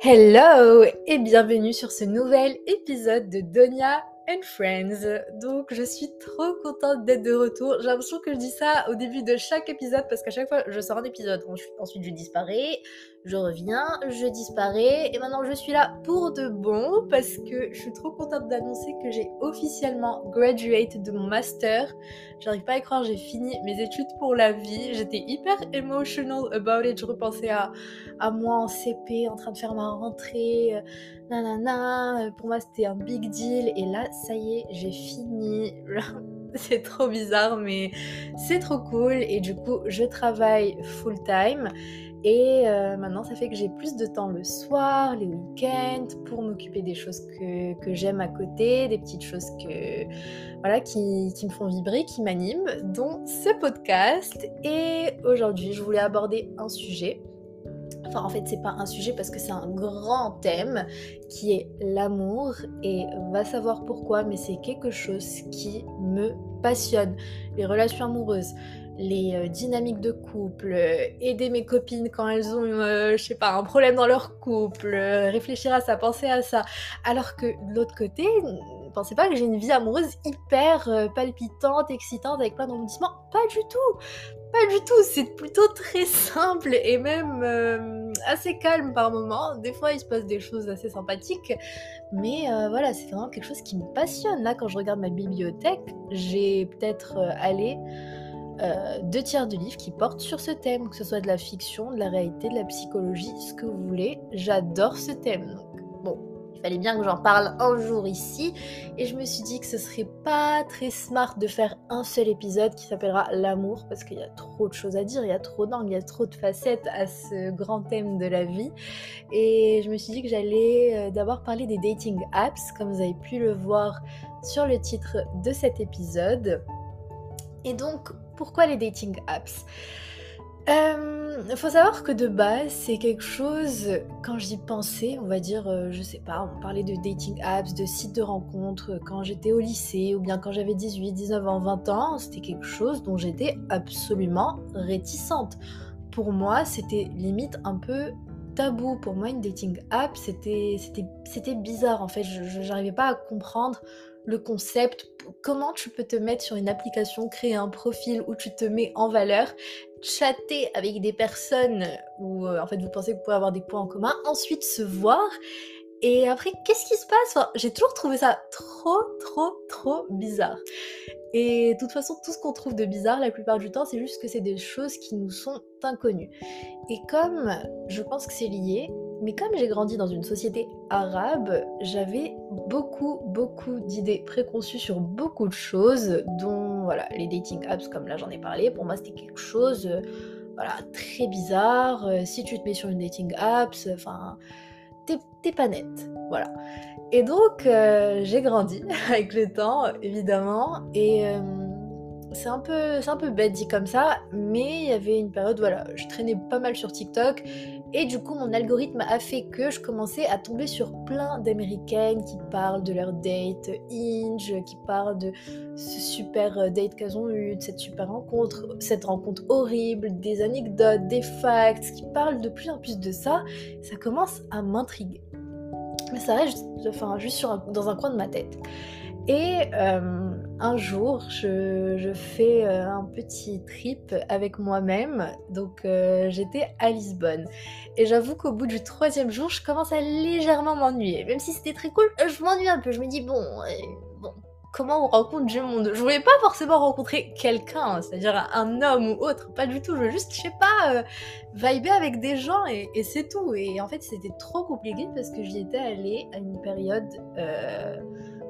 Hello et bienvenue sur ce nouvel épisode de Donia and Friends. Donc je suis trop contente d'être de retour. J'ai l'impression que je dis ça au début de chaque épisode parce qu'à chaque fois je sors un épisode, ensuite je disparais, je reviens, je disparais et maintenant je suis là pour de bon parce que je suis trop contente d'annoncer que j'ai officiellement graduate de mon master. J'arrive pas à y croire, j'ai fini mes études pour la vie. J'étais hyper emotional about it. Je repensais à, à moi en CP en train de faire ma rentrée. Euh, nanana, pour moi c'était un big deal et là ça y est, j'ai fini. c'est trop bizarre mais c'est trop cool et du coup je travaille full time et euh, maintenant, ça fait que j'ai plus de temps le soir, les week-ends, pour m'occuper des choses que, j'aime à côté, des petites choses que, voilà, qui me font vibrer, qui m'animent, dont ce podcast. Et aujourd'hui, je voulais aborder un sujet. Enfin, en fait, c'est pas un sujet parce que c'est un grand thème qui est l'amour et va savoir pourquoi, mais c'est quelque chose qui me passionne. Les relations amoureuses, les euh, dynamiques de couple, euh, aider mes copines quand elles ont, euh, je sais pas, un problème dans leur couple, réfléchir à ça, penser à ça. Alors que de l'autre côté, pensez pas que j'ai une vie amoureuse hyper palpitante, excitante, avec plein d'embondissements. Pas du tout Pas du tout C'est plutôt très simple et même assez calme par moments. Des fois, il se passe des choses assez sympathiques, mais voilà, c'est vraiment quelque chose qui me passionne. Là, quand je regarde ma bibliothèque, j'ai peut-être allé euh, deux tiers de livres qui portent sur ce thème, que ce soit de la fiction, de la réalité, de la psychologie, ce que vous voulez. J'adore ce thème. Bon, il fallait bien que j'en parle un jour ici. Et je me suis dit que ce serait pas très smart de faire un seul épisode qui s'appellera l'amour, parce qu'il y a trop de choses à dire, il y a trop d'angles, il y a trop de facettes à ce grand thème de la vie. Et je me suis dit que j'allais euh, d'abord parler des dating apps, comme vous avez pu le voir sur le titre de cet épisode. Et donc, pourquoi les dating apps? Il euh, faut savoir que de base, c'est quelque chose, quand j'y pensais, on va dire, euh, je sais pas, on parlait de dating apps, de sites de rencontres quand j'étais au lycée ou bien quand j'avais 18, 19 ans, 20 ans, c'était quelque chose dont j'étais absolument réticente. Pour moi, c'était limite un peu tabou. Pour moi, une dating app, c'était bizarre en fait. Je n'arrivais pas à comprendre le concept, comment tu peux te mettre sur une application, créer un profil où tu te mets en valeur, chatter avec des personnes où euh, en fait vous pensez que vous pouvez avoir des points en commun, ensuite se voir. Et après, qu'est-ce qui se passe? J'ai toujours trouvé ça trop, trop, trop bizarre. Et de toute façon, tout ce qu'on trouve de bizarre la plupart du temps, c'est juste que c'est des choses qui nous sont inconnues. Et comme je pense que c'est lié, mais comme j'ai grandi dans une société arabe, j'avais beaucoup, beaucoup d'idées préconçues sur beaucoup de choses, dont voilà, les dating apps, comme là j'en ai parlé, pour moi c'était quelque chose euh, voilà, très bizarre. Euh, si tu te mets sur une dating apps, enfin, t'es pas nette. Voilà. Et donc, euh, j'ai grandi avec le temps, évidemment, et c'est un peu c'est un peu bête dit comme ça mais il y avait une période voilà je traînais pas mal sur TikTok et du coup mon algorithme a fait que je commençais à tomber sur plein d'américaines qui parlent de leur date Inge qui parlent de ce super date qu'elles ont eu de cette super rencontre cette rencontre horrible des anecdotes des facts qui parlent de plus en plus de ça ça commence à m'intriguer. Mais ça reste enfin, juste dans un coin de ma tête et euh, un jour, je, fais euh, un petit trip avec moi-même. Donc euh, j'étais à Lisbonne. Et j'avoue qu'au bout du troisième jour, je commence à légèrement m'ennuyer. Même si c'était très cool, je m'ennuie un peu. Je me dis, bon, comment on rencontre du monde? Je voulais pas forcément rencontrer quelqu'un, c'est-à-dire un homme ou autre. Pas du tout. Je veux juste, je sais pas, vibrer avec des gens et c'est tout. Et en fait, c'était trop compliqué parce que j'y étais allée à une période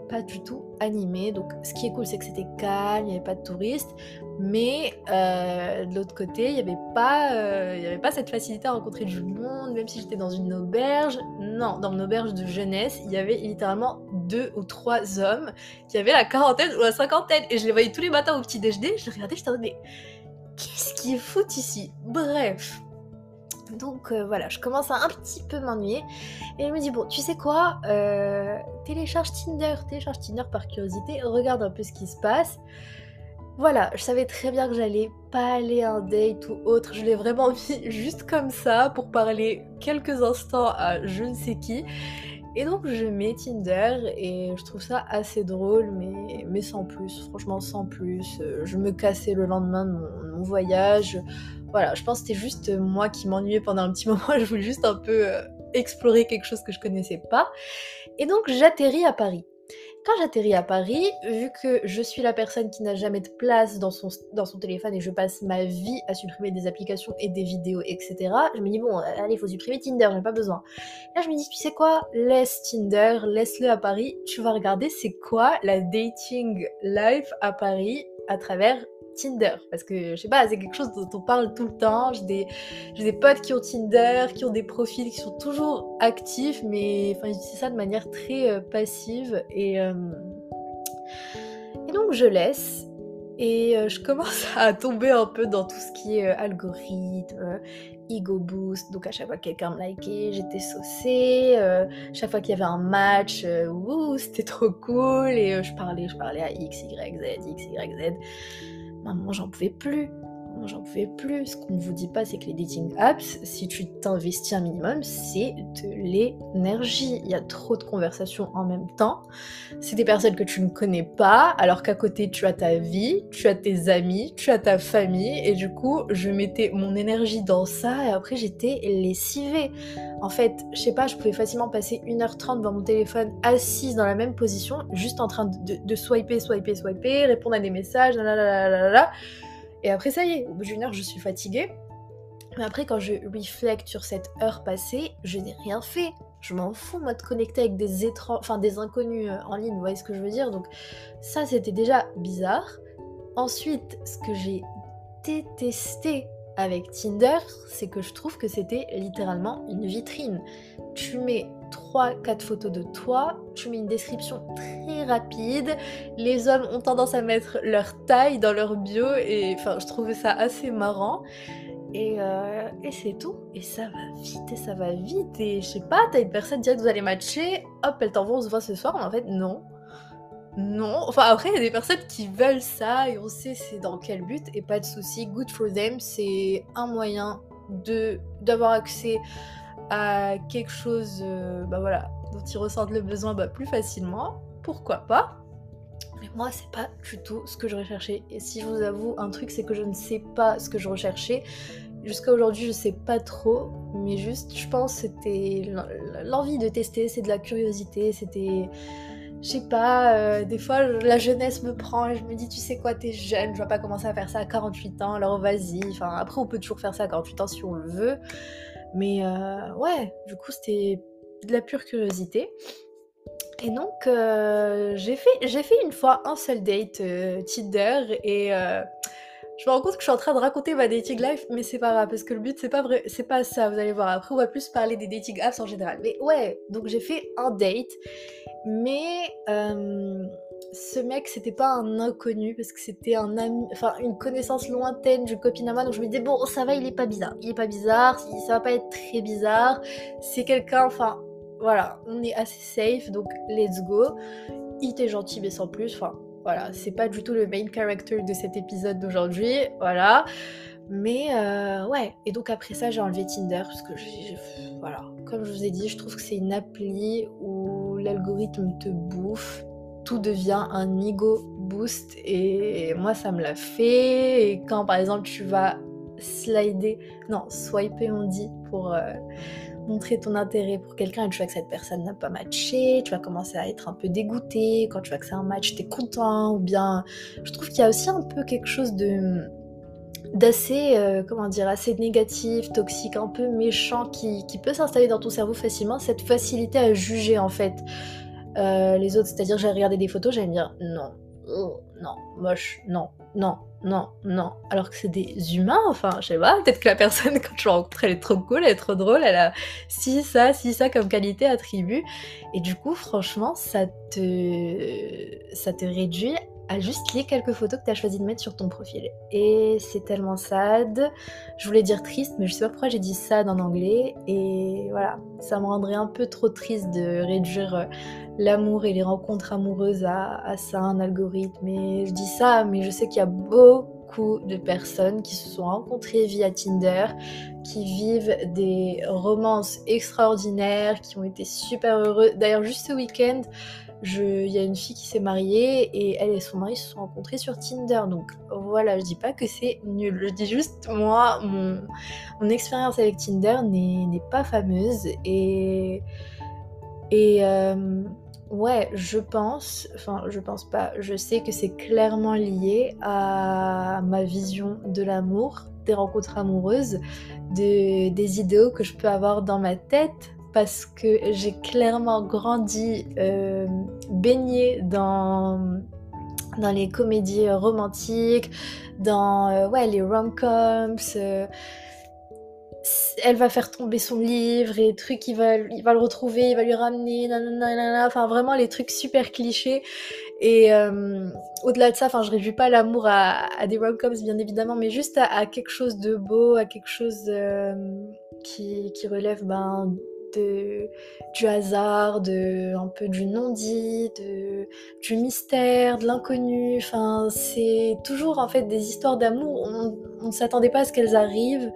pas du tout animé. Donc ce qui est cool, c'est que c'était calme, il n'y avait pas de touristes. Mais euh, de l'autre côté, il n'y avait, pas, euh, avait pas cette facilité à rencontrer du monde, même si j'étais dans une auberge. Non, dans mon auberge de jeunesse, il y avait littéralement deux ou trois hommes qui avaient la quarantaine ou la cinquantaine. Et je les voyais tous les matins au petit déjeuner. Je les regardais, je me mais qu'est-ce qu'ils foutent ici? Bref. Donc euh, voilà, je commence à un petit peu m'ennuyer. Et elle me dit, bon, tu sais quoi euh, Télécharge Tinder, télécharge Tinder par curiosité, regarde un peu ce qui se passe. voilà, je savais très bien que j'allais pas aller à un date ou autre. Je l'ai vraiment mis juste comme ça pour parler quelques instants à je ne sais qui. Et donc je mets Tinder et je trouve ça assez drôle, mais, mais sans plus, franchement sans plus. Je me cassais le lendemain de mon, voyage. Voilà, je pense que c'était juste moi qui m'ennuyais pendant un petit moment, je voulais juste un peu euh, explorer quelque chose que je connaissais pas. Et donc j'atterris à Paris. Quand j'atterris à Paris, vu que je suis la personne qui n'a jamais de place dans son, dans son téléphone et je passe ma vie à supprimer des applications et des vidéos, etc., je me dis, bon, allez, il faut supprimer Tinder, j'en ai pas besoin. Là, je me dis, tu sais quoi, laisse Tinder, laisse-le à Paris, tu vas regarder c'est quoi la dating life à Paris à travers Tinder. Parce que, je sais pas, c'est quelque chose dont on parle tout le temps. J'ai des, des potes qui ont Tinder, qui ont des profils qui sont toujours actifs, mais enfin, c'est ça de manière très euh, passive. Et, euh, et donc, je laisse. Et euh, je commence à tomber un peu dans tout ce qui est algorithme, ego boost. Donc à chaque fois que quelqu'un me likait, j'étais saucée. chaque fois qu'il y avait un match, c'était trop cool. Et je parlais, je parlais à X, Y, Z, X, Y, Z. Maman, j'en pouvais plus. J'en pouvais plus. Ce qu'on ne vous dit pas, c'est que les dating apps, si tu t'investis un minimum, c'est de l'énergie. Il y a trop de conversations en même temps. C'est des personnes que tu ne connais pas, alors qu'à côté, tu as ta vie, tu as tes amis, tu as ta famille. Et du coup, je mettais mon énergie dans ça et après, j'étais lessivée. En fait, je sais pas, je pouvais facilement passer 1h30 devant mon téléphone, assise dans la même position, juste en train de, swiper, swiper, swiper, répondre à des messages, là. Et après, ça y est, au bout d'une heure, je suis fatiguée. Mais après, quand je reflecte sur cette heure passée, je n'ai rien fait. Je m'en fous, moi, de connecter avec des étranges, enfin des inconnus euh, en ligne, vous voyez ce que je veux dire Donc, ça, c'était déjà bizarre. Ensuite, ce que j'ai détesté avec Tinder, c'est que je trouve que c'était littéralement une vitrine. Tu mets 3-4 photos de toi, tu mets une description très rapide, les hommes ont tendance à mettre leur taille dans leur bio et enfin je trouvais ça assez marrant. Et, euh, et c'est tout. Et ça va vite, et ça va vite. Et je sais pas, t'as une personne direct, vous allez matcher, hop, elle t'envoie, on se voit ce soir, mais en fait, non. Non. Enfin, après, il y a des personnes qui veulent ça et on sait c'est dans quel but et pas de souci. Good for them, c'est un moyen d'avoir accès à quelque chose, euh, bah voilà, dont ils ressentent le besoin bah, plus facilement. Pourquoi pas? Mais moi, c'est pas du tout ce que je recherchais. Et si je vous avoue un truc, c'est que je ne sais pas ce que je recherchais. Jusqu'à aujourd'hui, je sais pas trop, mais juste, je pense c'était l'envie de tester, c'est de la curiosité, c'était je sais pas, euh, des fois la jeunesse me prend et je me dis, tu sais quoi, t'es jeune, je vais pas commencer à faire ça à 48 ans, alors vas-y. Enfin, après, on peut toujours faire ça à 48 ans si on le veut. Mais euh, ouais, du coup, c'était de la pure curiosité. Et donc, euh, j'ai fait, fait une fois un seul date Tinder et je me rends compte que je suis en train de raconter ma dating life, mais c'est pas grave, parce que le but, c'est pas vrai, c'est pas ça, vous allez voir. Après, on va plus parler des dating apps en général. Mais ouais, donc j'ai fait un date, mais euh, ce mec, c'était pas un inconnu, parce que c'était un ami, enfin, une connaissance lointaine du moi, donc je me disais, bon, ça va, il est pas bizarre. Il est pas bizarre, ça va pas être très bizarre. C'est quelqu'un, enfin, voilà, on est assez safe, donc let's go. Il était gentil, mais sans plus, enfin, voilà, c'est pas du tout le main character de cet épisode d'aujourd'hui, voilà. Mais euh, ouais, et donc après ça, j'ai enlevé Tinder parce que, voilà, comme je vous ai dit, je trouve que c'est une appli où l'algorithme te bouffe, tout devient un ego boost et moi ça me l'a fait. Et quand par exemple tu vas slider, non, swiper on dit pour euh, montrer ton intérêt pour quelqu'un et tu vois que cette personne n'a pas matché, tu vas commencer à être un peu dégoûté, quand tu vois que c'est un match, t'es content, ou bien je trouve qu'il y a aussi un peu quelque chose de d'assez, euh, comment dire, assez négatif, toxique, un peu méchant qui, peut s'installer dans ton cerveau facilement, cette facilité à juger en fait euh, les autres, c'est-à-dire j'allais regarder des photos, j'allais me dire non, oh, non, moche, non, non, non, non. Alors que c'est des humains, enfin, je sais pas, peut-être que la personne, quand tu la rencontres, elle est trop cool, elle est trop drôle, elle a si ça, si ça comme qualité, attribut. Et du coup, franchement, ça te, ça te réduit à juste lier quelques photos que tu as choisi de mettre sur ton profil. Et c'est tellement sad. Je voulais dire triste, mais je sais pas pourquoi j'ai dit sad en anglais. Et voilà, ça me rendrait un peu trop triste de réduire euh, l'amour et les rencontres amoureuses à, à ça, un algorithme. Et je dis ça, mais je sais qu'il y a beaucoup de personnes qui se sont rencontrées via Tinder, qui vivent des romances extraordinaires, qui ont été super heureux. D'ailleurs, juste ce week-end, il y a une fille qui s'est mariée et elle et son mari se sont rencontrés sur Tinder. Donc voilà, je dis pas que c'est nul. Je dis juste, moi, mon, expérience avec Tinder n'est pas fameuse. Et, et euh, ouais, je pense, enfin, je pense pas, je sais que c'est clairement lié à ma vision de l'amour, des rencontres amoureuses, de, des idéaux que je peux avoir dans ma tête parce que j'ai clairement grandi euh, baignée dans, dans les comédies romantiques, dans euh, ouais, les rom-coms. Euh, elle va faire tomber son livre et trucs, il va, il va le retrouver, il va lui ramener, nanana, enfin vraiment les trucs super clichés. Et au-delà de ça, enfin je réduis pas l'amour à, des rom-coms bien évidemment, mais juste à, quelque chose de beau, à quelque chose qui, qui, relève ben, du hasard, de un peu du non-dit, du mystère, de l'inconnu. Enfin, c'est toujours en fait des histoires d'amour. On ne s'attendait pas à ce qu'elles arrivent.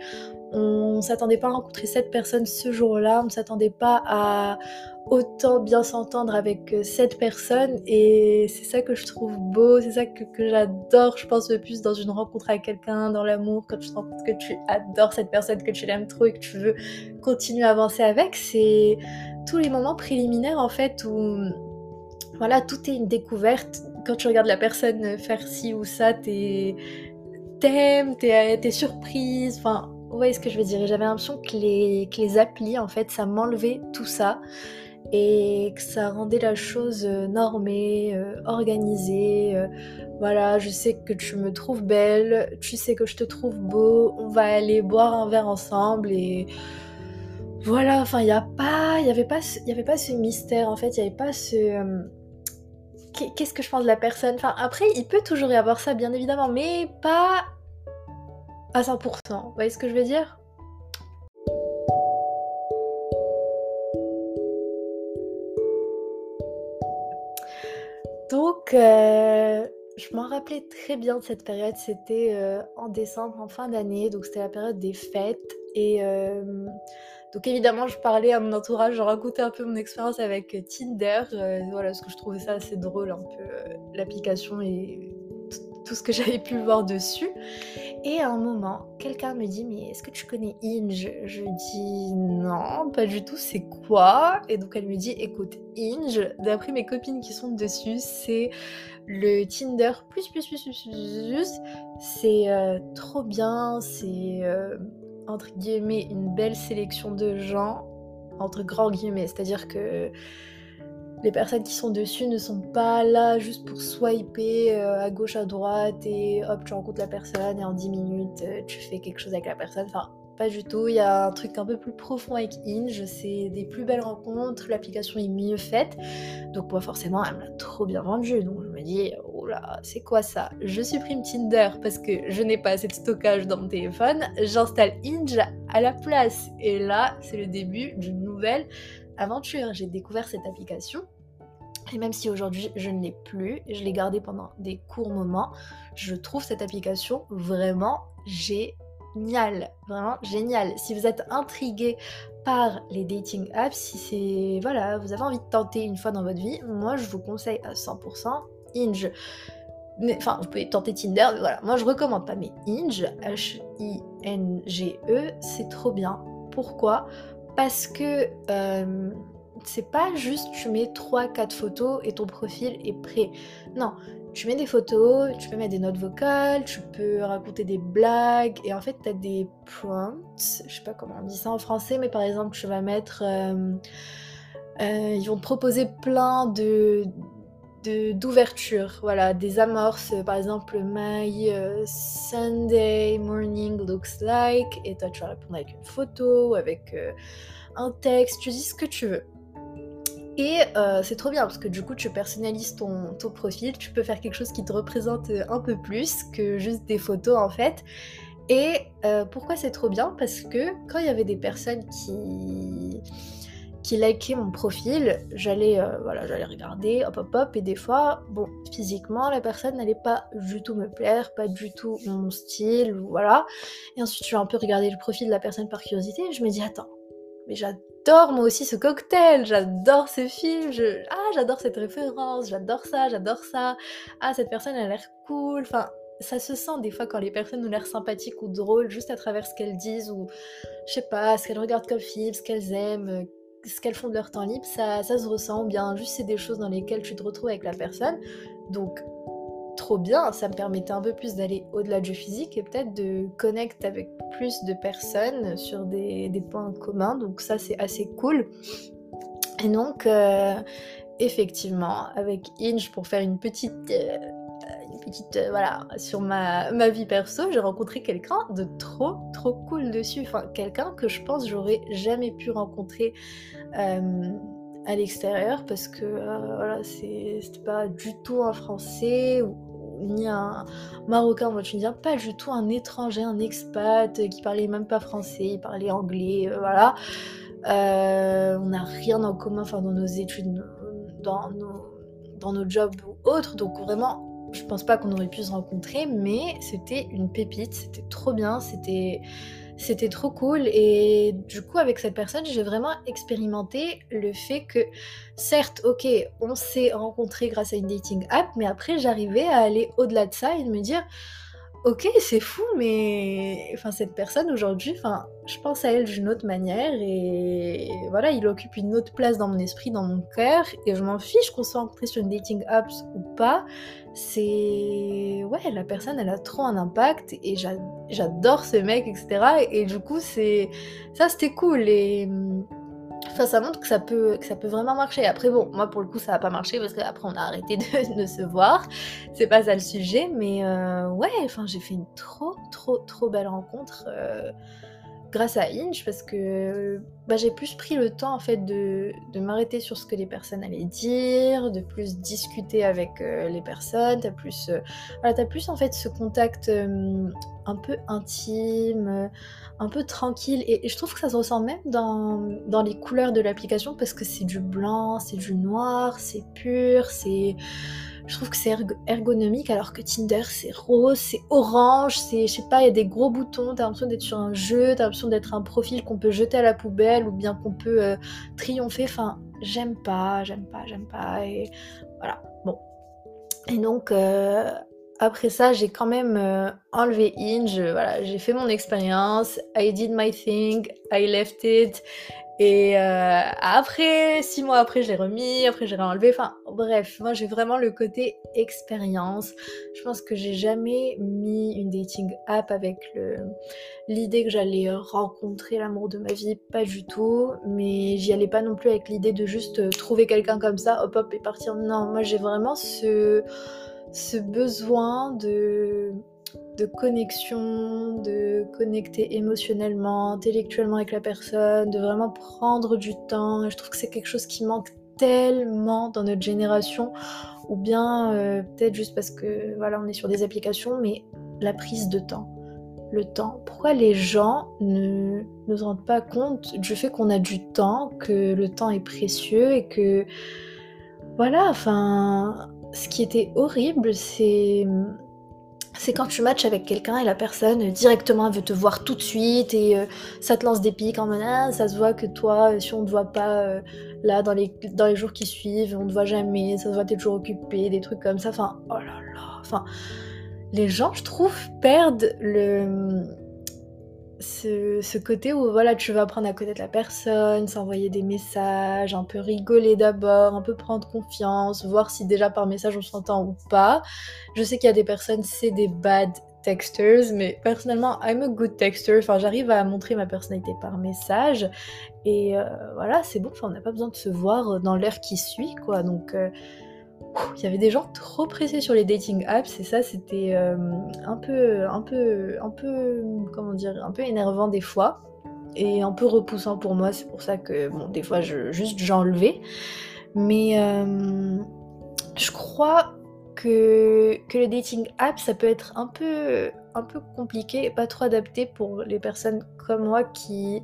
On ne s'attendait pas à rencontrer cette personne ce jour-là. On ne s'attendait pas à autant bien s'entendre avec euh, cette personne et c'est ça que je trouve beau, c'est ça que, j'adore, je pense le plus dans une rencontre avec quelqu'un, dans l'amour, quand tu te rends compte que tu adores cette personne, que tu l'aimes trop et que tu veux continuer à avancer avec, c'est tous les moments préliminaires en fait où voilà, tout est une découverte. Quand tu regardes la personne faire ci ou ça, t'es t'aimes, t'es surprise, enfin vous voyez ce que je veux dire. J'avais l'impression que les, applis, en fait, ça m'enlevait tout ça et que ça rendait la chose euh, normée, euh, organisée. Euh, voilà, je sais que tu me trouves belle, tu sais que je te trouve beau, on va aller boire un verre ensemble et voilà, enfin, il n'y a pas, il y avait pas, il y avait pas ce mystère en fait, il n'y avait pas ce qu'est-ce que je pense de la personne? Enfin, après, il peut toujours y avoir ça, bien évidemment, mais pas à 100%. Vous voyez ce que je veux dire? Donc, euh, je m'en rappelais très bien de cette période. C'était euh, en décembre, en fin d'année. Donc, c'était la période des fêtes. Et euh, donc, évidemment, je parlais à mon entourage. Je racontais un peu mon expérience avec Tinder. voilà, parce que je trouvais ça assez drôle, un peu l'application et tout ce que j'avais pu voir dessus. Et à un moment, quelqu'un me dit Mais est-ce que tu connais Inge? Je dis Non, pas du tout, c'est quoi? Et donc elle me dit Écoute, Inge, d'après mes copines qui sont dessus, c'est le Tinder plus, plus, plus, plus, plus. C'est euh, trop bien, c'est euh, entre guillemets une belle sélection de gens, entre grands guillemets, c'est-à-dire que les personnes qui sont dessus ne sont pas là juste pour swiper euh, à gauche, à droite et hop, tu rencontres la personne et en 10 minutes, euh, tu fais quelque chose avec la personne. Enfin, pas du tout. Il y a un truc un peu plus profond avec Inge. C'est des plus belles rencontres. L'application est mieux faite. Donc, moi, forcément, elle me l'a trop bien vendu. Donc, je me dis, oh là, c'est quoi ça? Je supprime Tinder parce que je n'ai pas assez de stockage dans mon téléphone. J'installe Inge à la place. Et là, c'est le début d'une nouvelle aventure. J'ai découvert cette application. Et même si aujourd'hui je ne l'ai plus, je l'ai gardée pendant des courts moments, je trouve cette application vraiment géniale. Vraiment géniale. Si vous êtes intrigué par les dating apps, si c'est voilà, vous avez envie de tenter une fois dans votre vie, moi je vous conseille à 100% Inge. Enfin, vous pouvez tenter Tinder, mais voilà, moi je recommande pas. Mais Inge, H-I-N-G-E, c'est trop bien. Pourquoi? Parce que euh, c'est pas juste tu mets 3-4 photos et ton profil est prêt. Non, tu mets des photos, tu peux mettre des notes vocales, tu peux raconter des blagues et en fait tu as des prompts, je sais pas comment on dit ça en français, mais par exemple tu vas mettre... Euh, euh, ils vont te proposer plein de, d'ouverture, voilà, des amorces, par exemple My euh, Sunday morning looks like, et toi tu vas répondre avec une photo, avec un texte, tu dis ce que tu veux. Et euh, c'est trop bien parce que du coup tu personnalises ton, ton profil, tu peux faire quelque chose qui te représente un peu plus que juste des photos en fait. Et euh, pourquoi c'est trop bien? Parce que quand il y avait des personnes qui qui likaient mon profil, j'allais euh, voilà, regarder, hop hop hop, et des fois, physiquement, la personne n'allait pas du tout me plaire, pas du tout mon style, voilà. Et ensuite, je vais un peu regarder le profil de la personne par curiosité, et je me dis, attends, mais j'adore moi aussi ce cocktail, j'adore ce film, je... ah, j'adore cette référence, j'adore ça, j'adore ça, ah, cette personne a l'air cool, enfin, ça se sent des fois quand les personnes ont l'air sympathiques ou drôles juste à travers ce qu'elles disent ou je sais pas, ce qu'elles regardent comme film, ce qu'elles aiment, euh, ce qu'elles font de leur temps libre, ça, ça se ressent bien. Juste c'est des choses dans lesquelles tu te retrouves avec la personne. Donc bien, ça me permettait un peu plus d'aller au-delà du physique et peut-être de connecter avec plus de personnes sur des, points communs. Donc ça c'est assez cool. Et donc euh, effectivement avec Inge pour faire une petite euh, petite euh, voilà sur ma, ma vie perso j'ai rencontré quelqu'un de trop trop cool dessus enfin quelqu'un que je pense j'aurais jamais pu rencontrer à l'extérieur parce que voilà c'était pas du tout un français ou, ni un marocain moi tu me dis pas du tout un étranger un expat qui parlait même pas français il parlait anglais voilà. On n'a rien en commun dans nos études dans nos dans nos jobs ou autres. Donc vraiment je pense pas qu'on aurait pu se rencontrer, mais c'était une pépite, c'était trop bien, c'était c'était trop cool. Et du coup avec cette personne j'ai vraiment expérimenté le fait que certes ok on s'est rencontré grâce à une dating app mais après j'arrivais à aller au-delà de ça et de me dire ok, c'est fou, mais enfin cette personne aujourd'hui, enfin, je pense à elle d'une autre manière et voilà, il occupe une autre place dans mon esprit, dans mon cœur et je m'en fiche qu'on soit rencontré sur une dating apps ou pas. C'est ouais, la personne, elle a trop un impact et j'adore ce mec, etc. Et du coup, c'est ça, c'était cool et Enfin, ça montre que ça peut, ça peut vraiment marcher. Après, bon, moi pour le coup, ça n'a pas marché parce qu'après on a arrêté de, se voir. C'est pas ça le sujet, mais euh, ouais, enfin, j'ai fait une trop, trop, trop belle rencontre. Euh, grâce à Inch parce que bah, j'ai plus pris le temps en fait de, m'arrêter sur ce que les personnes allaient dire, de plus discuter avec euh, les personnes, t'as plus, euh, as plus en fait ce contact un peu intime, un peu tranquille et, je trouve que ça se ressent même dans, les couleurs de l'application parce que c'est du blanc, c'est du noir, c'est pur, c'est je trouve que c'est ergonomique alors que Tinder c'est rose, c'est orange, c'est je sais pas, il y a des gros boutons, t'as l'impression d'être sur un jeu, t'as l'impression d'être un profil qu'on peut jeter à la poubelle ou bien qu'on peut euh, triompher. Enfin, j'aime pas, j'aime pas, j'aime pas et voilà. Bon. Et donc euh, après ça, j'ai quand même euh, enlevé Inge, voilà, j'ai fait mon expérience, I did my thing, I left it, et euh, après, six mois après, je l'ai remis, après j'ai enlevé. Enfin, bref, moi j'ai vraiment le côté expérience. Je pense que j'ai jamais mis une dating app avec l'idée que j'allais rencontrer l'amour de ma vie, pas du tout. Mais j'y allais pas non plus avec l'idée de juste euh, trouver quelqu'un comme ça, hop hop et partir. Non, moi j'ai vraiment ce, ce besoin de de connexion, de connecter émotionnellement, intellectuellement avec la personne, de vraiment prendre du temps. Je trouve que c'est quelque chose qui manque tellement dans notre génération, ou bien euh, peut-être juste parce que voilà, on est sur des applications, mais la prise de temps. Le temps. Pourquoi les gens ne, ne se rendent pas compte du fait qu'on a du temps, que le temps est précieux et que voilà, enfin, ce qui était horrible, c'est c'est quand tu matches avec quelqu'un et la personne euh, directement veut te voir tout de suite et euh, ça te lance des pics en mode ah, ça se voit que toi euh, si on te voit pas là dans les, jours qui suivent on te voit jamais ça se voit t'es toujours occupé des trucs comme ça. Enfin oh là là. Enfin les gens je trouve perdent le ce, côté où voilà, tu vas apprendre à connaître la personne, s'envoyer des messages, un peu rigoler d'abord, un peu prendre confiance, voir si déjà par message on s'entend ou pas. Je sais qu'il y a des personnes, c'est des bad texters, mais personnellement, I'm a good texter. Enfin, j'arrive à montrer ma personnalité par message. Et euh, voilà, c'est bon. Enfin, on n'a pas besoin de se voir dans l'heure qui suit, quoi. Donc, euh, il y avait des gens trop pressés sur les dating apps et ça c'était euh, un peu un peu un peu comment dire un peu énervant des fois et un peu repoussant pour moi. C'est pour ça que bon des fois je juste j'enlevais. Mais je crois que, que le dating app, ça peut être un peu, un peu compliqué et pas trop adapté pour les personnes comme moi qui...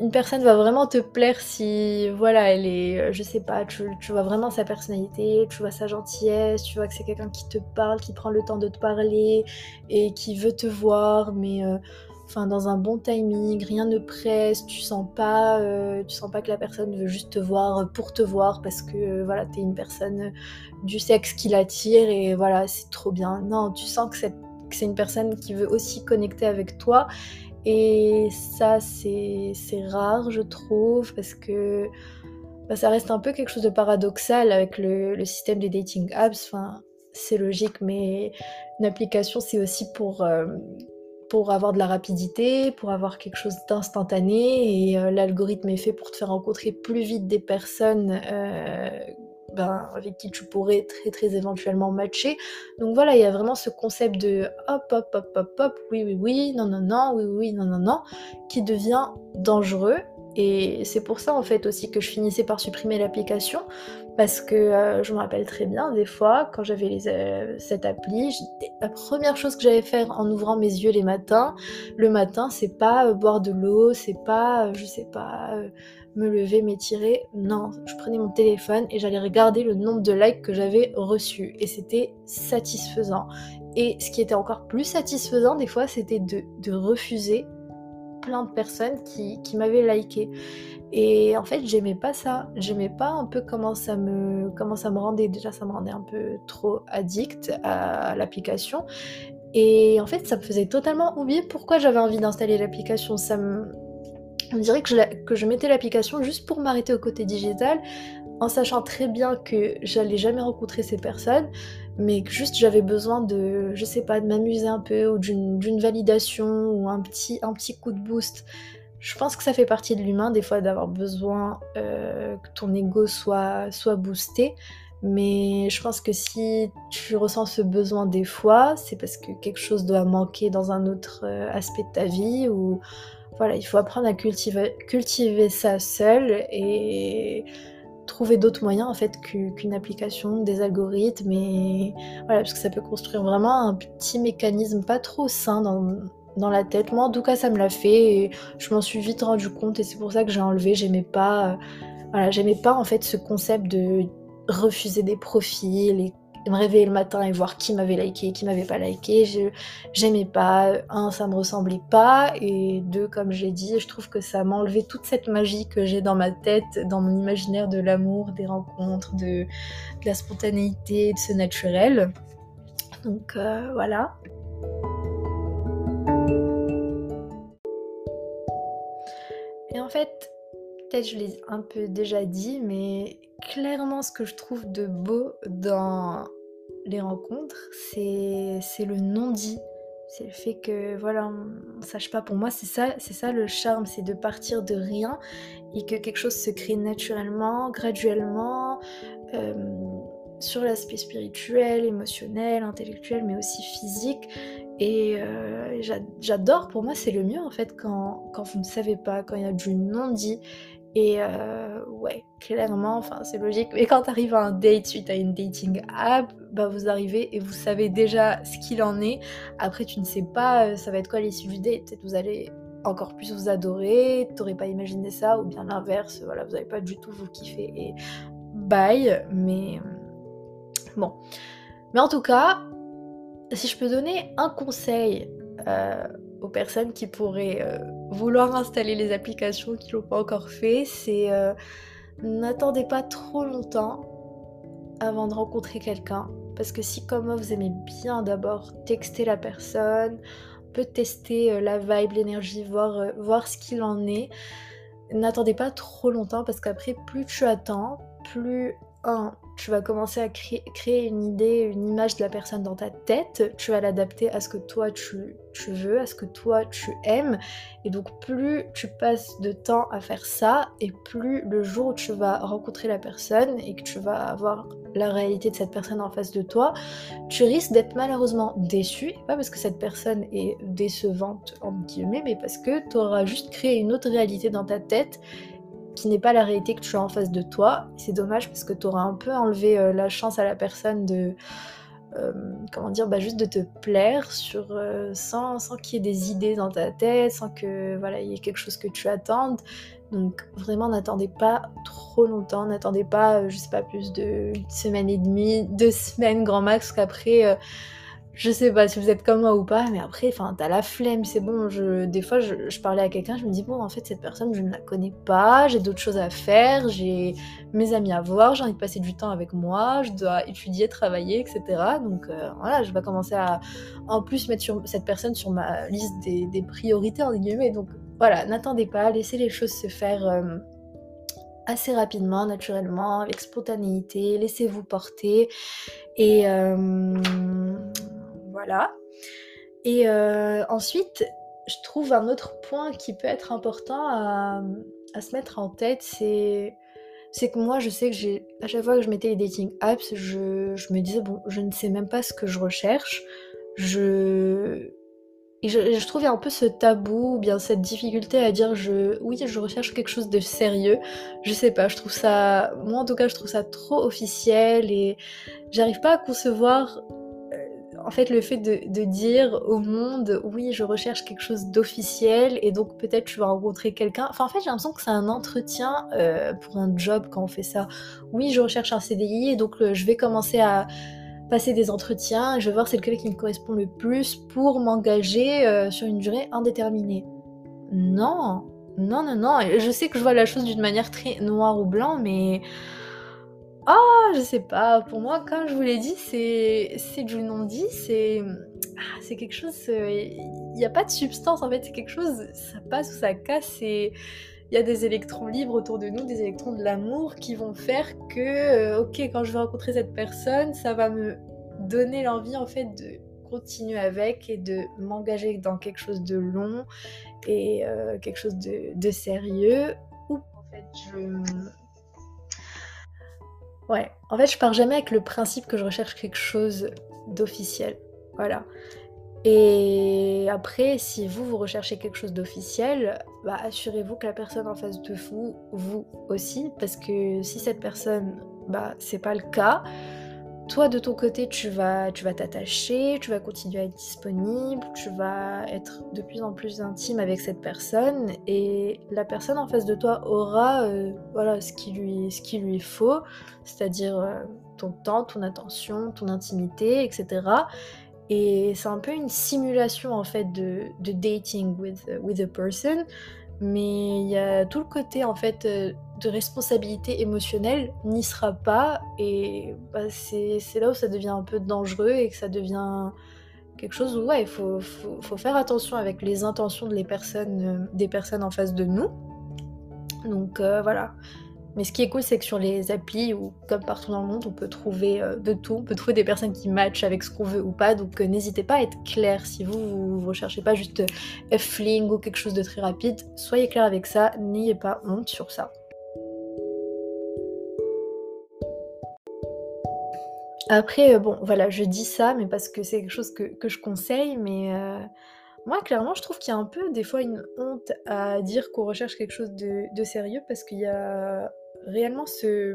Une personne va vraiment te plaire si, voilà, elle est, je sais pas, tu, vois vraiment sa personnalité, tu vois sa gentillesse, tu vois que c'est quelqu'un qui te parle, qui prend le temps de te parler et qui veut te voir, mais euh, dans un bon timing, rien ne presse, tu sens pas, euh, tu sens pas que la personne veut juste te voir pour te voir parce que euh, voilà t'es une personne du sexe qui l'attire et voilà c'est trop bien. Non, tu sens que c'est une personne qui veut aussi connecter avec toi et ça c'est rare je trouve parce que bah, ça reste un peu quelque chose de paradoxal avec le, système des dating apps. Enfin c'est logique mais une application c'est aussi pour euh, pour avoir de la rapidité, pour avoir quelque chose d'instantané, et euh, l'algorithme est fait pour te faire rencontrer plus vite des personnes euh, ben, avec qui tu pourrais très très éventuellement matcher. Donc voilà, il y a vraiment ce concept de hop hop hop hop hop, oui oui oui, non non non, oui oui non non non, qui devient dangereux et c'est pour ça en fait aussi que je finissais par supprimer l'application parce que euh, je me rappelle très bien des fois quand j'avais euh, cette appli, la première chose que j'allais faire en ouvrant mes yeux les matins, le matin, c'est pas euh, boire de l'eau, c'est pas, je sais pas, me lever, m'étirer. Non, je prenais mon téléphone et j'allais regarder le nombre de likes que j'avais reçus et c'était satisfaisant. Et ce qui était encore plus satisfaisant des fois, c'était de refuser plein de personnes qui, m'avaient liké. Et en fait, j'aimais pas ça. J'aimais pas un peu comment ça me, comment ça me rendait. Déjà, ça me rendait un peu trop addict à l'application. Et en fait, ça me faisait totalement oublier pourquoi j'avais envie d'installer l'application. Ça. On dirait que je, mettais l'application juste pour m'arrêter au côté digital, en sachant très bien que j'allais jamais rencontrer ces personnes, mais que juste j'avais besoin de, je sais pas, de m'amuser un peu ou d'une validation ou un petit, un petit coup de boost. Je pense que ça fait partie de l'humain des fois d'avoir besoin euh, que ton ego soit, soit boosté. Mais je pense que si tu ressens ce besoin des fois, c'est parce que quelque chose doit manquer dans un autre euh, aspect de ta vie ou il faut apprendre à cultiver, ça seul et trouver d'autres moyens en fait qu'une application, des algorithmes voilà parce que ça peut construire vraiment un petit mécanisme pas trop sain dans, dans la tête. Moi en tout cas ça me l'a fait et je m'en suis vite rendu compte et c'est pour ça que j'ai enlevé. J'aimais pas euh, voilà j'aimais pas en fait ce concept de refuser des profils et me réveiller le matin et voir qui m'avait liké, qui m'avait pas liké. Je, j'aimais pas. Un, ça me ressemblait pas. Et deux, comme j'ai dit, je trouve que ça m'a enlevé toute cette magie que j'ai dans ma tête, dans mon imaginaire de l'amour, des rencontres, de, la spontanéité, de ce naturel. Donc euh, voilà. Et en fait, peut-être je l'ai un peu déjà dit, mais clairement ce que je trouve de beau dans les rencontres, c'est le non-dit. C'est le fait que voilà, on, ne sache pas. Pour moi, c'est ça, c'est ça le charme, c'est de partir de rien et que quelque chose se crée naturellement, graduellement, euh, sur l'aspect spirituel, émotionnel, intellectuel, mais aussi physique. Et euh, j'adore. Pour moi, c'est le mieux en fait quand, quand vous ne savez pas, quand il y a du non-dit et euh, ouais, clairement, enfin c'est logique. Mais quand t'arrives à un date suite à une dating app, bah vous arrivez et vous savez déjà ce qu'il en est. Après, tu ne sais pas euh, ça va être quoi l'issue du date. Peut-être vous allez encore plus vous adorer, t'aurais pas imaginé ça, ou bien l'inverse, voilà, vous n'avez pas du tout vous kiffer et bye. Mais bon. Mais en tout cas, si je peux donner un conseil euh, aux personnes qui pourraient euh, vouloir installer les applications qui l'ont pas encore fait, c'est euh, n'attendez pas trop longtemps avant de rencontrer quelqu'un. Parce que si comme moi vous aimez bien d'abord texter la personne, peut tester la vibe, l'énergie, voir, voir ce qu'il en est, n'attendez pas trop longtemps parce qu'après plus tu attends, plus un, tu vas commencer à créer, une idée, une image de la personne dans ta tête, tu vas l'adapter à ce que toi tu, veux, à ce que toi tu aimes. Et donc plus tu passes de temps à faire ça, et plus le jour où tu vas rencontrer la personne et que tu vas avoir la réalité de cette personne en face de toi, tu risques d'être malheureusement déçu, pas parce que cette personne est décevante, en guillemets, mais parce que tu auras juste créé une autre réalité dans ta tête qui n'est pas la réalité que tu as en face de toi. C'est dommage parce que tu auras un peu enlevé euh, la chance à la personne de, euh, comment dire, bah, juste de te plaire sur, euh, sans, sans qu'il y ait des idées dans ta tête, sans que voilà, il y ait quelque chose que tu attendes. Donc vraiment n'attendez pas trop longtemps, n'attendez pas, je sais pas, plus de une semaine et demie, deux semaines grand max, qu'après je sais pas si vous êtes comme moi ou pas, mais après, enfin, t'as la flemme, c'est bon. Je, des fois, je, parlais à quelqu'un, je me dis, bon, en fait, cette personne, je ne la connais pas, j'ai d'autres choses à faire, j'ai mes amis à voir, j'ai envie de passer du temps avec moi, je dois étudier, travailler, etc. Donc euh, voilà, je vais commencer à, en plus, mettre cette personne sur ma liste des, priorités, en guillemets. Donc voilà, n'attendez pas, laissez les choses se faire. Euh, assez rapidement, naturellement, avec spontanéité, laissez-vous porter. Et, euh, voilà. Et euh, ensuite, je trouve un autre point qui peut être important à, se mettre en tête, c'est que moi, je sais que j'ai à chaque fois que je mettais les dating apps, je, me disais bon, je ne sais même pas ce que je recherche. Je et trouve un peu ce tabou ou bien cette difficulté à dire oui je recherche quelque chose de sérieux. Je sais pas, je trouve ça moi en tout cas je trouve ça trop officiel et j'arrive pas à concevoir en fait, le fait de, dire au monde, oui, je recherche quelque chose d'officiel et donc peut-être tu vas rencontrer quelqu'un. Enfin, en fait, j'ai l'impression que c'est un entretien euh, pour un job quand on fait ça. Oui, je recherche un CDI et donc euh, je vais commencer à passer des entretiens. Je vais voir c'est lequel qui me correspond le plus pour m'engager euh, sur une durée indéterminée. Non, non, non, non. Je sais que je vois la chose d'une manière très noire ou blanc, mais ah, je sais pas. Pour moi, comme je vous l'ai dit, c'est c'est du non-dit. C'est ah, c'est quelque chose. Euh, il n'y a pas de substance en fait. C'est quelque chose. Ça passe ou ça casse. Et il y a des électrons libres autour de nous, des électrons de l'amour qui vont faire que, euh, ok, quand je vais rencontrer cette personne, ça va me donner l'envie en fait de continuer avec et de m'engager dans quelque chose de long et euh, quelque chose de, sérieux. Ou en fait, je Ouais, en fait, je pars jamais avec le principe que je recherche quelque chose d'officiel. Voilà. Et après, si vous, vous recherchez quelque chose d'officiel, bah, assurez-vous que la personne en face de vous, vous aussi, parce que si cette personne, bah, c'est pas le cas, toi de ton côté tu vas tu vas t'attacher, tu vas continuer à être disponible, tu vas être de plus en plus intime avec cette personne et la personne en face de toi aura euh, voilà ce qui lui ce qui lui faut, c'est-à-dire euh, ton temps, ton attention, ton intimité, etc. Et c'est un peu une simulation en fait de, de dating with, with a person mais il y a tout le côté en fait euh, de responsabilité émotionnelle n'y sera pas. Et bah, c'est là où ça devient un peu dangereux et que ça devient quelque chose où ouais il faut, faut, faire attention avec les intentions de les personnes, euh, des personnes en face de nous. Donc euh, voilà mais ce qui est cool, c'est que sur les applis, ou comme partout dans le monde, on peut trouver euh, de tout. On peut trouver des personnes qui matchent avec ce qu'on veut ou pas. Donc euh, n'hésitez pas à être clair. Si vous, vous recherchez pas juste euh, F-Fling ou quelque chose de très rapide, soyez clair avec ça. N'ayez pas honte sur ça. Après, bon, voilà, je dis ça, mais parce que c'est quelque chose que, je conseille, mais moi, clairement, je trouve qu'il y a un peu, des fois, une honte à dire qu'on recherche quelque chose de, de sérieux, parce qu'il y a réellement ce,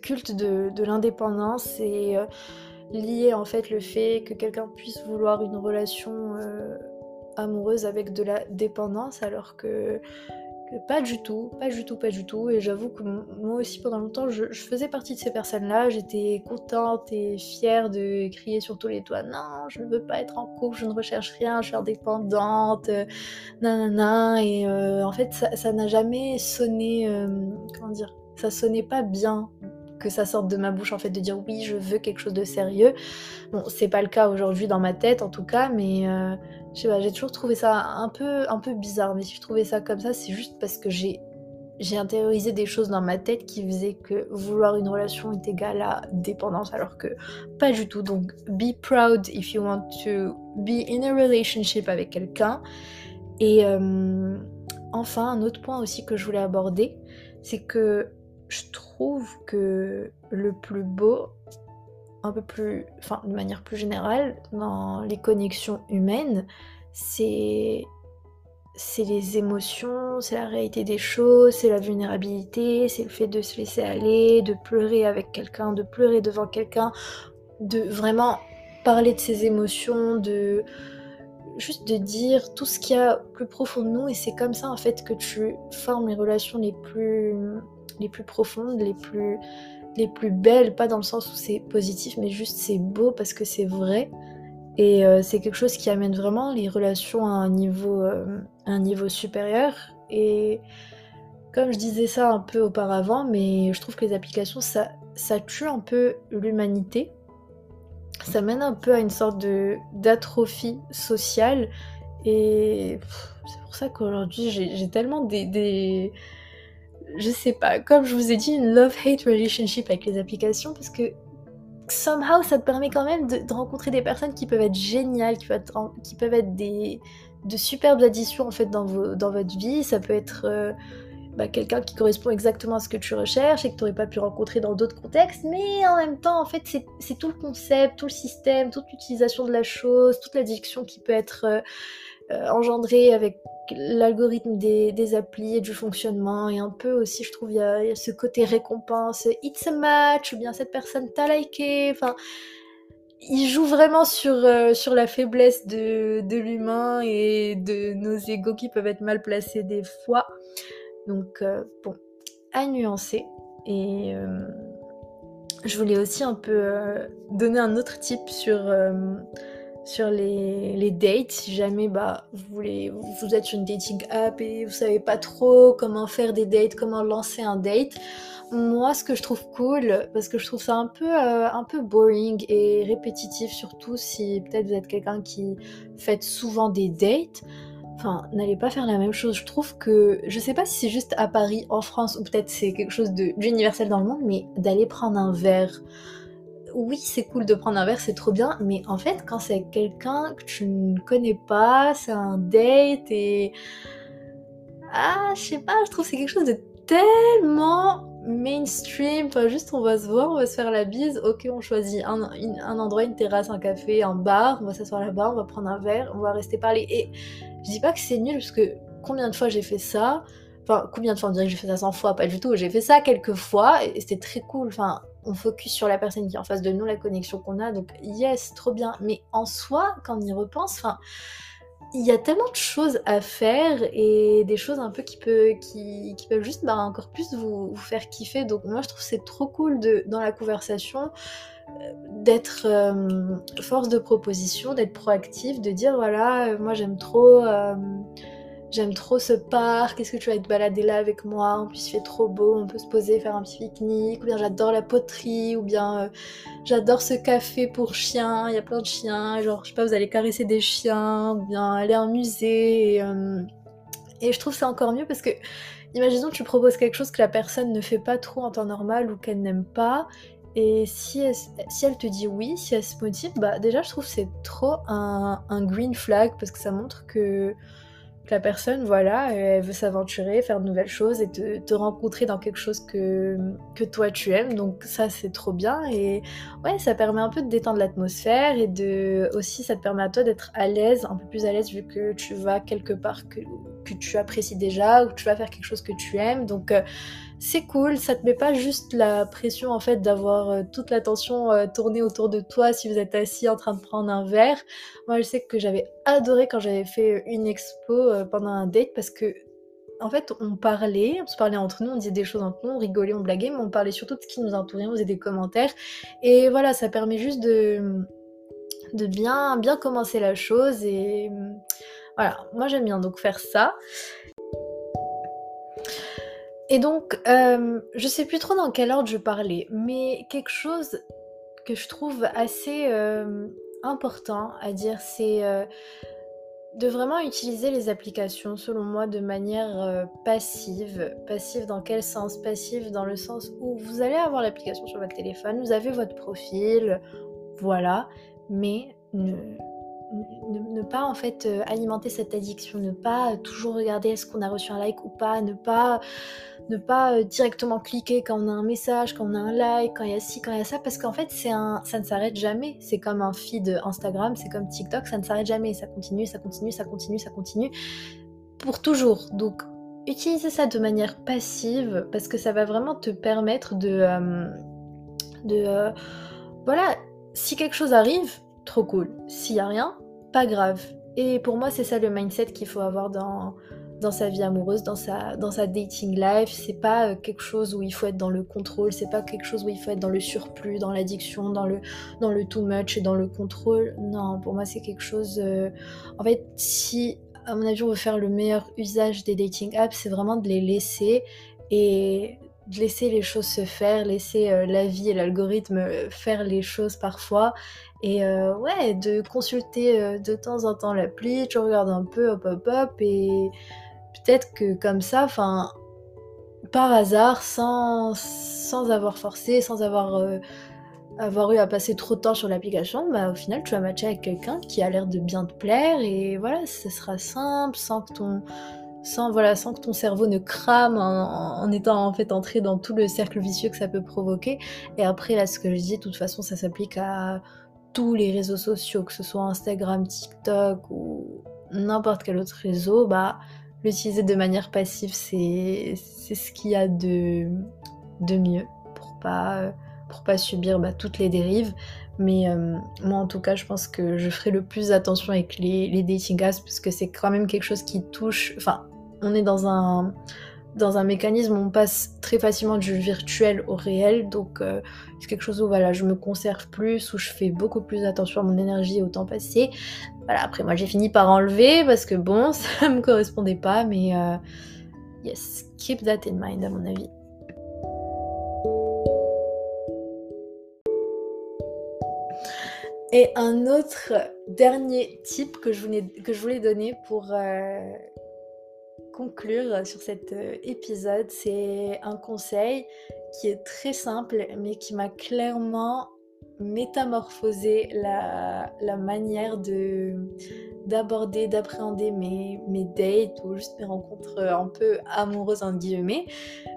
culte de, l'indépendance et euh, lié en fait le fait que quelqu'un puisse vouloir une relation euh, amoureuse avec de la dépendance alors que pas du tout, pas du tout, pas du tout. Et j'avoue que moi aussi, pendant longtemps, je, faisais partie de ces personnes-là. J'étais contente et fière de crier sur tous les toits Non, je ne veux pas être en couple, je ne recherche rien, je suis indépendante, euh, nanana. Et euh, en fait, ça n'a jamais sonné. Euh, comment dire Ça sonnait pas bien que ça sorte de ma bouche en fait de dire oui je veux quelque chose de sérieux bon c'est pas le cas aujourd'hui dans ma tête en tout cas mais je sais pas, j'ai toujours trouvé ça un peu, un peu bizarre, mais si je trouvais ça comme ça, c'est juste parce que j'ai j'ai intériorisé des choses dans ma tête qui faisaient que vouloir une relation est égal à dépendance, alors que pas du tout. Donc, be proud if you want to be in a relationship avec quelqu'un. Et euh, enfin, un autre point aussi que je voulais aborder, c'est que je trouve que le plus beau, un peu plus, enfin de manière plus générale, dans les connexions humaines, c'est c'est les émotions, c'est la réalité des choses, c'est la vulnérabilité, c'est le fait de se laisser aller, de pleurer avec quelqu'un, de pleurer devant quelqu'un, de vraiment parler de ses émotions, de juste de dire tout ce qu'il y a plus profond de nous. Et c'est comme ça en fait que tu formes les relations les plus les plus profondes, les plus les plus belles, pas dans le sens où c'est positif mais juste c'est beau parce que c'est vrai. Et euh, c'est quelque chose qui amène vraiment les relations à un niveau euh, un niveau supérieur. Et comme je disais ça un peu auparavant mais je trouve que les applications ça ça tue un peu l'humanité. Ça mène un peu à une sorte de d'atrophie sociale. Et c'est pour ça qu'aujourd'hui j'ai tellement des, des, je sais pas comme je vous ai dit une love hate relationship avec les applications parce que somehow ça te permet quand même de, rencontrer des personnes qui peuvent être géniales qui peuvent être, des de superbes additions en fait dans votre vie. Ça peut être euh, bah, quelqu'un qui correspond exactement à ce que tu recherches et que tu n'aurais pas pu rencontrer dans d'autres contextes, mais en même temps, en fait, c'est tout le concept, tout le système, toute l'utilisation de la chose, toute l'addiction qui peut être euh, euh, engendrée avec l'algorithme des, applis et du fonctionnement, et un peu aussi, je trouve, il y, a ce côté récompense, it's a match, ou bien cette personne t'a liké, enfin il joue vraiment sur, euh, sur la faiblesse de, de l'humain et de nos égaux qui peuvent être mal placés des fois. Donc euh, bon, à nuancer. Et je voulais aussi un peu donner un autre tip sur, sur les, dates. Si jamais bah, vous, voulez, vous êtes sur une dating app et vous savez pas trop comment faire des dates, comment lancer un date. Moi, ce que je trouve cool, parce que je trouve ça un peu, un peu boring et répétitif, surtout si peut-être vous êtes quelqu'un qui fait souvent des dates, Enfin, n'allez pas faire la même chose. Je trouve que, je sais pas si c'est juste à Paris, en France, ou peut-être c'est quelque chose d'universel dans le monde, mais d'aller prendre un verre. Oui, c'est cool de prendre un verre, c'est trop bien, mais en fait, quand c'est quelqu'un que tu ne connais pas, c'est un date et. Ah, je sais pas, je trouve que c'est quelque chose de tellement mainstream, enfin juste on va se voir, on va se faire la bise, ok on choisit un, endroit, une terrasse, un café, un bar, on va s'asseoir là-bas, on va prendre un verre, on va rester parler. Et je dis pas que c'est nul parce que combien de fois j'ai fait ça? Enfin, combien de fois on dirait que j'ai fait ça 100 fois? Pas du tout. J'ai fait ça quelques fois et c'était très cool. Enfin, on focus sur la personne qui est en face de nous, la connexion qu'on a. Donc, yes, trop bien. Mais en soi, quand on y repense, il y a tellement de choses à faire et des choses un peu qui, peut, qui, peuvent juste bah, encore plus vous, faire kiffer. Donc, moi, je trouve c'est trop cool dans la conversation d'être euh, force de proposition, d'être proactif, de dire voilà, euh, moi j'aime trop, euh, j'aime trop ce parc, est-ce que tu vas te balader là avec moi? En plus il fait trop beau, on peut se poser, faire un petit pique-nique, ou bien j'adore la poterie, ou bien j'adore ce café pour chiens, il y a plein de chiens, genre je sais pas, vous allez caresser des chiens, ou bien aller à un musée. Et, et je trouve ça encore mieux parce que Imaginons que tu proposes quelque chose que la personne ne fait pas trop en temps normal ou qu'elle n'aime pas, et si elle, te dit oui, si elle se motive, bah déjà je trouve c'est trop un, green flag parce que ça montre que, la personne, voilà, elle veut s'aventurer, faire de nouvelles choses et te, rencontrer dans quelque chose que, que toi tu aimes. Donc ça c'est trop bien et ouais, ça permet un peu de détendre l'atmosphère et de aussi ça te permet à toi d'être à l'aise, un peu plus à l'aise vu que tu vas quelque part que, que tu apprécies déjà ou tu vas faire quelque chose que tu aimes. Donc euh, c'est cool, ça te met pas juste la pression en fait d'avoir euh, toute l'attention euh, tournée autour de toi si vous êtes assis en train de prendre un verre. Moi je sais que j'avais adoré quand j'avais fait une expo euh, pendant un date parce que en fait on parlait, on se parlait entre nous, on disait des choses entre nous, on rigolait, on blaguait, mais on parlait surtout de ce qui nous entourait, on faisait des commentaires et voilà ça permet juste de de bien bien commencer la chose et voilà moi j'aime bien donc faire ça. Et donc, euh, je sais plus trop dans quel ordre je parlais, mais quelque chose que je trouve assez euh, important à dire, c'est euh, de vraiment utiliser les applications, selon moi, de manière passive. Passive dans quel sens? Passive dans le sens où vous allez avoir l'application sur votre téléphone, vous avez votre profil, voilà, mais ne, pas en fait alimenter cette addiction, ne pas toujours regarder est-ce qu'on a reçu un like ou pas, ne pas ne pas euh, directement cliquer quand on a un message, quand on a un like, quand il y a ci, quand il y a ça, parce qu'en fait, c'est un, ça ne s'arrête jamais. C'est comme un feed Instagram, c'est comme TikTok, ça ne s'arrête jamais. Ça continue, ça continue, ça continue, ça continue. pour toujours. Donc utilisez ça de manière passive parce que ça va vraiment te permettre de... Euh, de euh, voilà, si quelque chose arrive, trop cool. S'il y a rien, pas grave. Et pour moi, c'est ça le mindset qu'il faut avoir dans, dans sa vie amoureuse, dans sa, dans sa dating life. C'est pas euh, quelque chose où il faut être dans le contrôle, c'est pas quelque chose où il faut être dans le surplus, dans l'addiction, dans le, dans le too much et dans le contrôle. Non, pour moi, c'est quelque chose. Euh, en fait, si, à mon avis, on veut faire le meilleur usage des dating apps, c'est vraiment de les laisser et de laisser les choses se faire, laisser euh, la vie et l'algorithme faire les choses parfois et ouais, de consulter de temps en temps l'appli, tu regardes un peu, hop hop hop, et peut-être que comme ça, enfin, par hasard, sans, sans avoir forcé, sans avoir, euh, avoir eu à passer trop de temps sur l'application, bah au final, tu vas matcher avec quelqu'un qui a l'air de bien te plaire, et voilà, ce sera simple, sans que ton sans voilà sans que ton cerveau ne crame en, en, étant en fait entré dans tout le cercle vicieux que ça peut provoquer. Et après là ce que je dis de toute façon ça s'applique à tous les réseaux sociaux, que ce soit Instagram, TikTok ou n'importe quel autre réseau, bah, l'utiliser de manière passive, c'est ce qu'il y a de, de mieux pour pas, pour pas subir bah, toutes les dérives. Mais euh, moi, en tout cas, je pense que je ferai le plus attention avec les, les dating apps parce que c'est quand même quelque chose qui touche. Enfin, on est dans un dans un mécanisme on passe très facilement du virtuel au réel, donc euh, c'est quelque chose où voilà, je me conserve plus, où je fais beaucoup plus attention à mon énergie au temps passé. Voilà, après moi j'ai fini par enlever parce que bon, ça me correspondait pas, mais euh, yes, keep that in mind à mon avis. Et un autre dernier tip que je voulais, que je voulais donner pour, euh, conclure sur cet euh, épisode, c'est un conseil qui est très simple, mais qui m'a clairement métamorphosé la, manière de d'aborder, d'appréhender mes, dates ou juste mes rencontres un peu amoureuses en guillemets.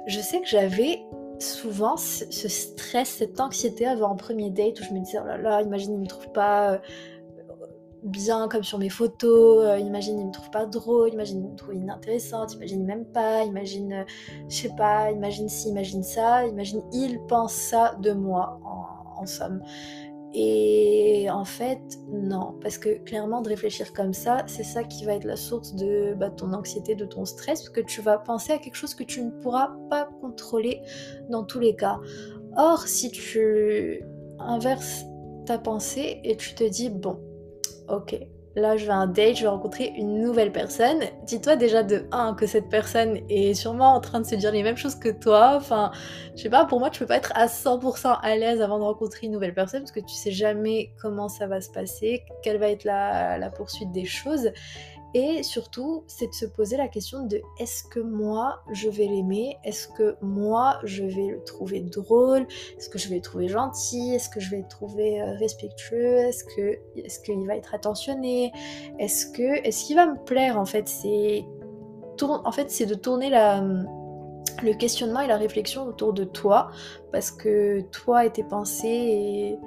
Je sais que j'avais souvent ce stress, cette anxiété avant un premier date où je me disais oh là là, imagine il me trouve pas euh, bien comme sur mes photos, euh, imagine il me trouve pas drôle, imagine il me trouve inintéressante, imagine même pas, imagine, euh, je sais pas, imagine ci, imagine ça, imagine il pense ça de moi en, somme. Et en fait, non, parce que clairement de réfléchir comme ça, c'est ça qui va être la source de bah, ton anxiété, de ton stress, parce que tu vas penser à quelque chose que tu ne pourras pas contrôler dans tous les cas. Or, si tu inverses ta pensée et tu te dis, bon, ok, là je vais un date, je vais rencontrer une nouvelle personne. Dis-toi déjà de 1 que cette personne est sûrement en train de se dire les mêmes choses que toi. Enfin, je sais pas, pour moi tu peux pas être à 100% à l'aise avant de rencontrer une nouvelle personne parce que tu sais jamais comment ça va se passer, quelle va être la poursuite des choses. Et surtout, c'est de se poser la question de est-ce que moi je vais l'aimer? Est-ce que moi je vais le trouver drôle? Est-ce que je vais le trouver gentil? Est-ce que je vais le trouver euh, respectueux? Est-ce que est-ce qu'il va être attentionné? Est-ce que est-ce qu'il va me plaire en fait? C'est en fait c'est de tourner la le questionnement et la réflexion autour de toi parce que toi et tes pensées et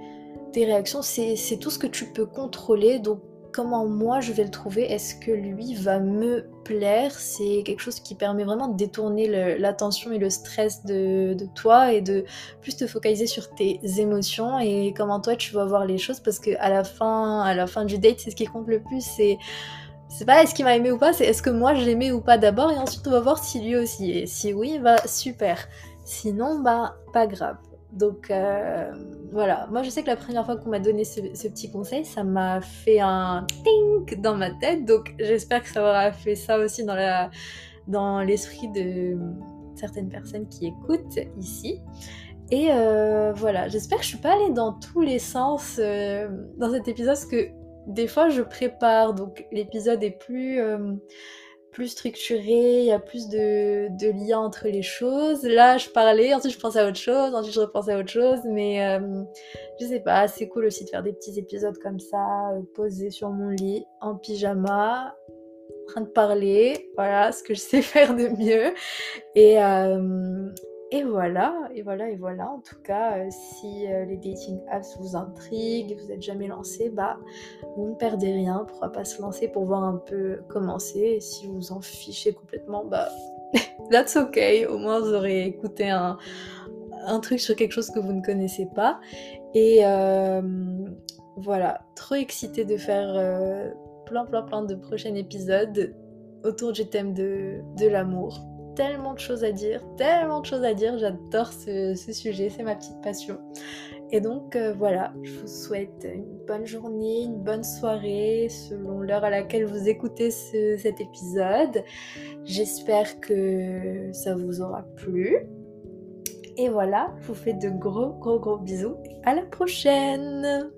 tes réactions c'est tout ce que tu peux contrôler. Donc comment moi je vais le trouver, est-ce que lui va me plaire, c'est quelque chose qui permet vraiment de détourner l'attention et le stress de, toi et de plus te focaliser sur tes émotions et comment toi tu vas voir les choses parce que à la fin, du date, c'est ce qui compte le plus, c'est c'est pas est-ce qu'il m'a aimé ou pas, c'est est-ce que moi je l'aimais ou pas d'abord et ensuite on va voir si lui aussi. Et si oui, bah super. Sinon, bah pas grave. Donc euh, voilà, moi je sais que la première fois qu'on m'a donné ce, petit conseil, ça m'a fait un ting dans ma tête, donc j'espère que ça aura fait ça aussi dans, l'esprit de certaines personnes qui écoutent ici. Et euh, voilà, j'espère que je suis pas allée dans tous les sens euh, dans cet épisode, parce que des fois je prépare, donc l'épisode est plus plus structuré, il y a plus de, liens entre les choses. Là, je parlais, ensuite je pensais à autre chose, ensuite je repensais à autre chose, mais euh, je sais pas, c'est cool aussi de faire des petits épisodes comme ça, euh, posés sur mon lit, en pyjama, en train de parler, voilà, ce que je sais faire de mieux. Et, euh, Et voilà, et voilà, et voilà. En tout cas, euh, si euh, les dating apps vous intriguent, vous n'êtes jamais lancé, bah vous ne perdez rien. Pourquoi pas se lancer pour voir un peu comment c'est. Et si vous en fichez complètement, bah that's okay. Au moins vous aurez écouté un, truc sur quelque chose que vous ne connaissez pas. Et euh, voilà, trop excitée de faire plein, plein, plein de prochains épisodes autour du thème de l'amour tellement de choses à dire, tellement de choses à dire. J'adore ce, sujet, c'est ma petite passion. Et donc euh, voilà, je vous souhaite une bonne journée, une bonne soirée selon l'heure à laquelle vous écoutez cet épisode. J'espère que ça vous aura plu. Et voilà, je vous fais de gros gros gros bisous. À la prochaine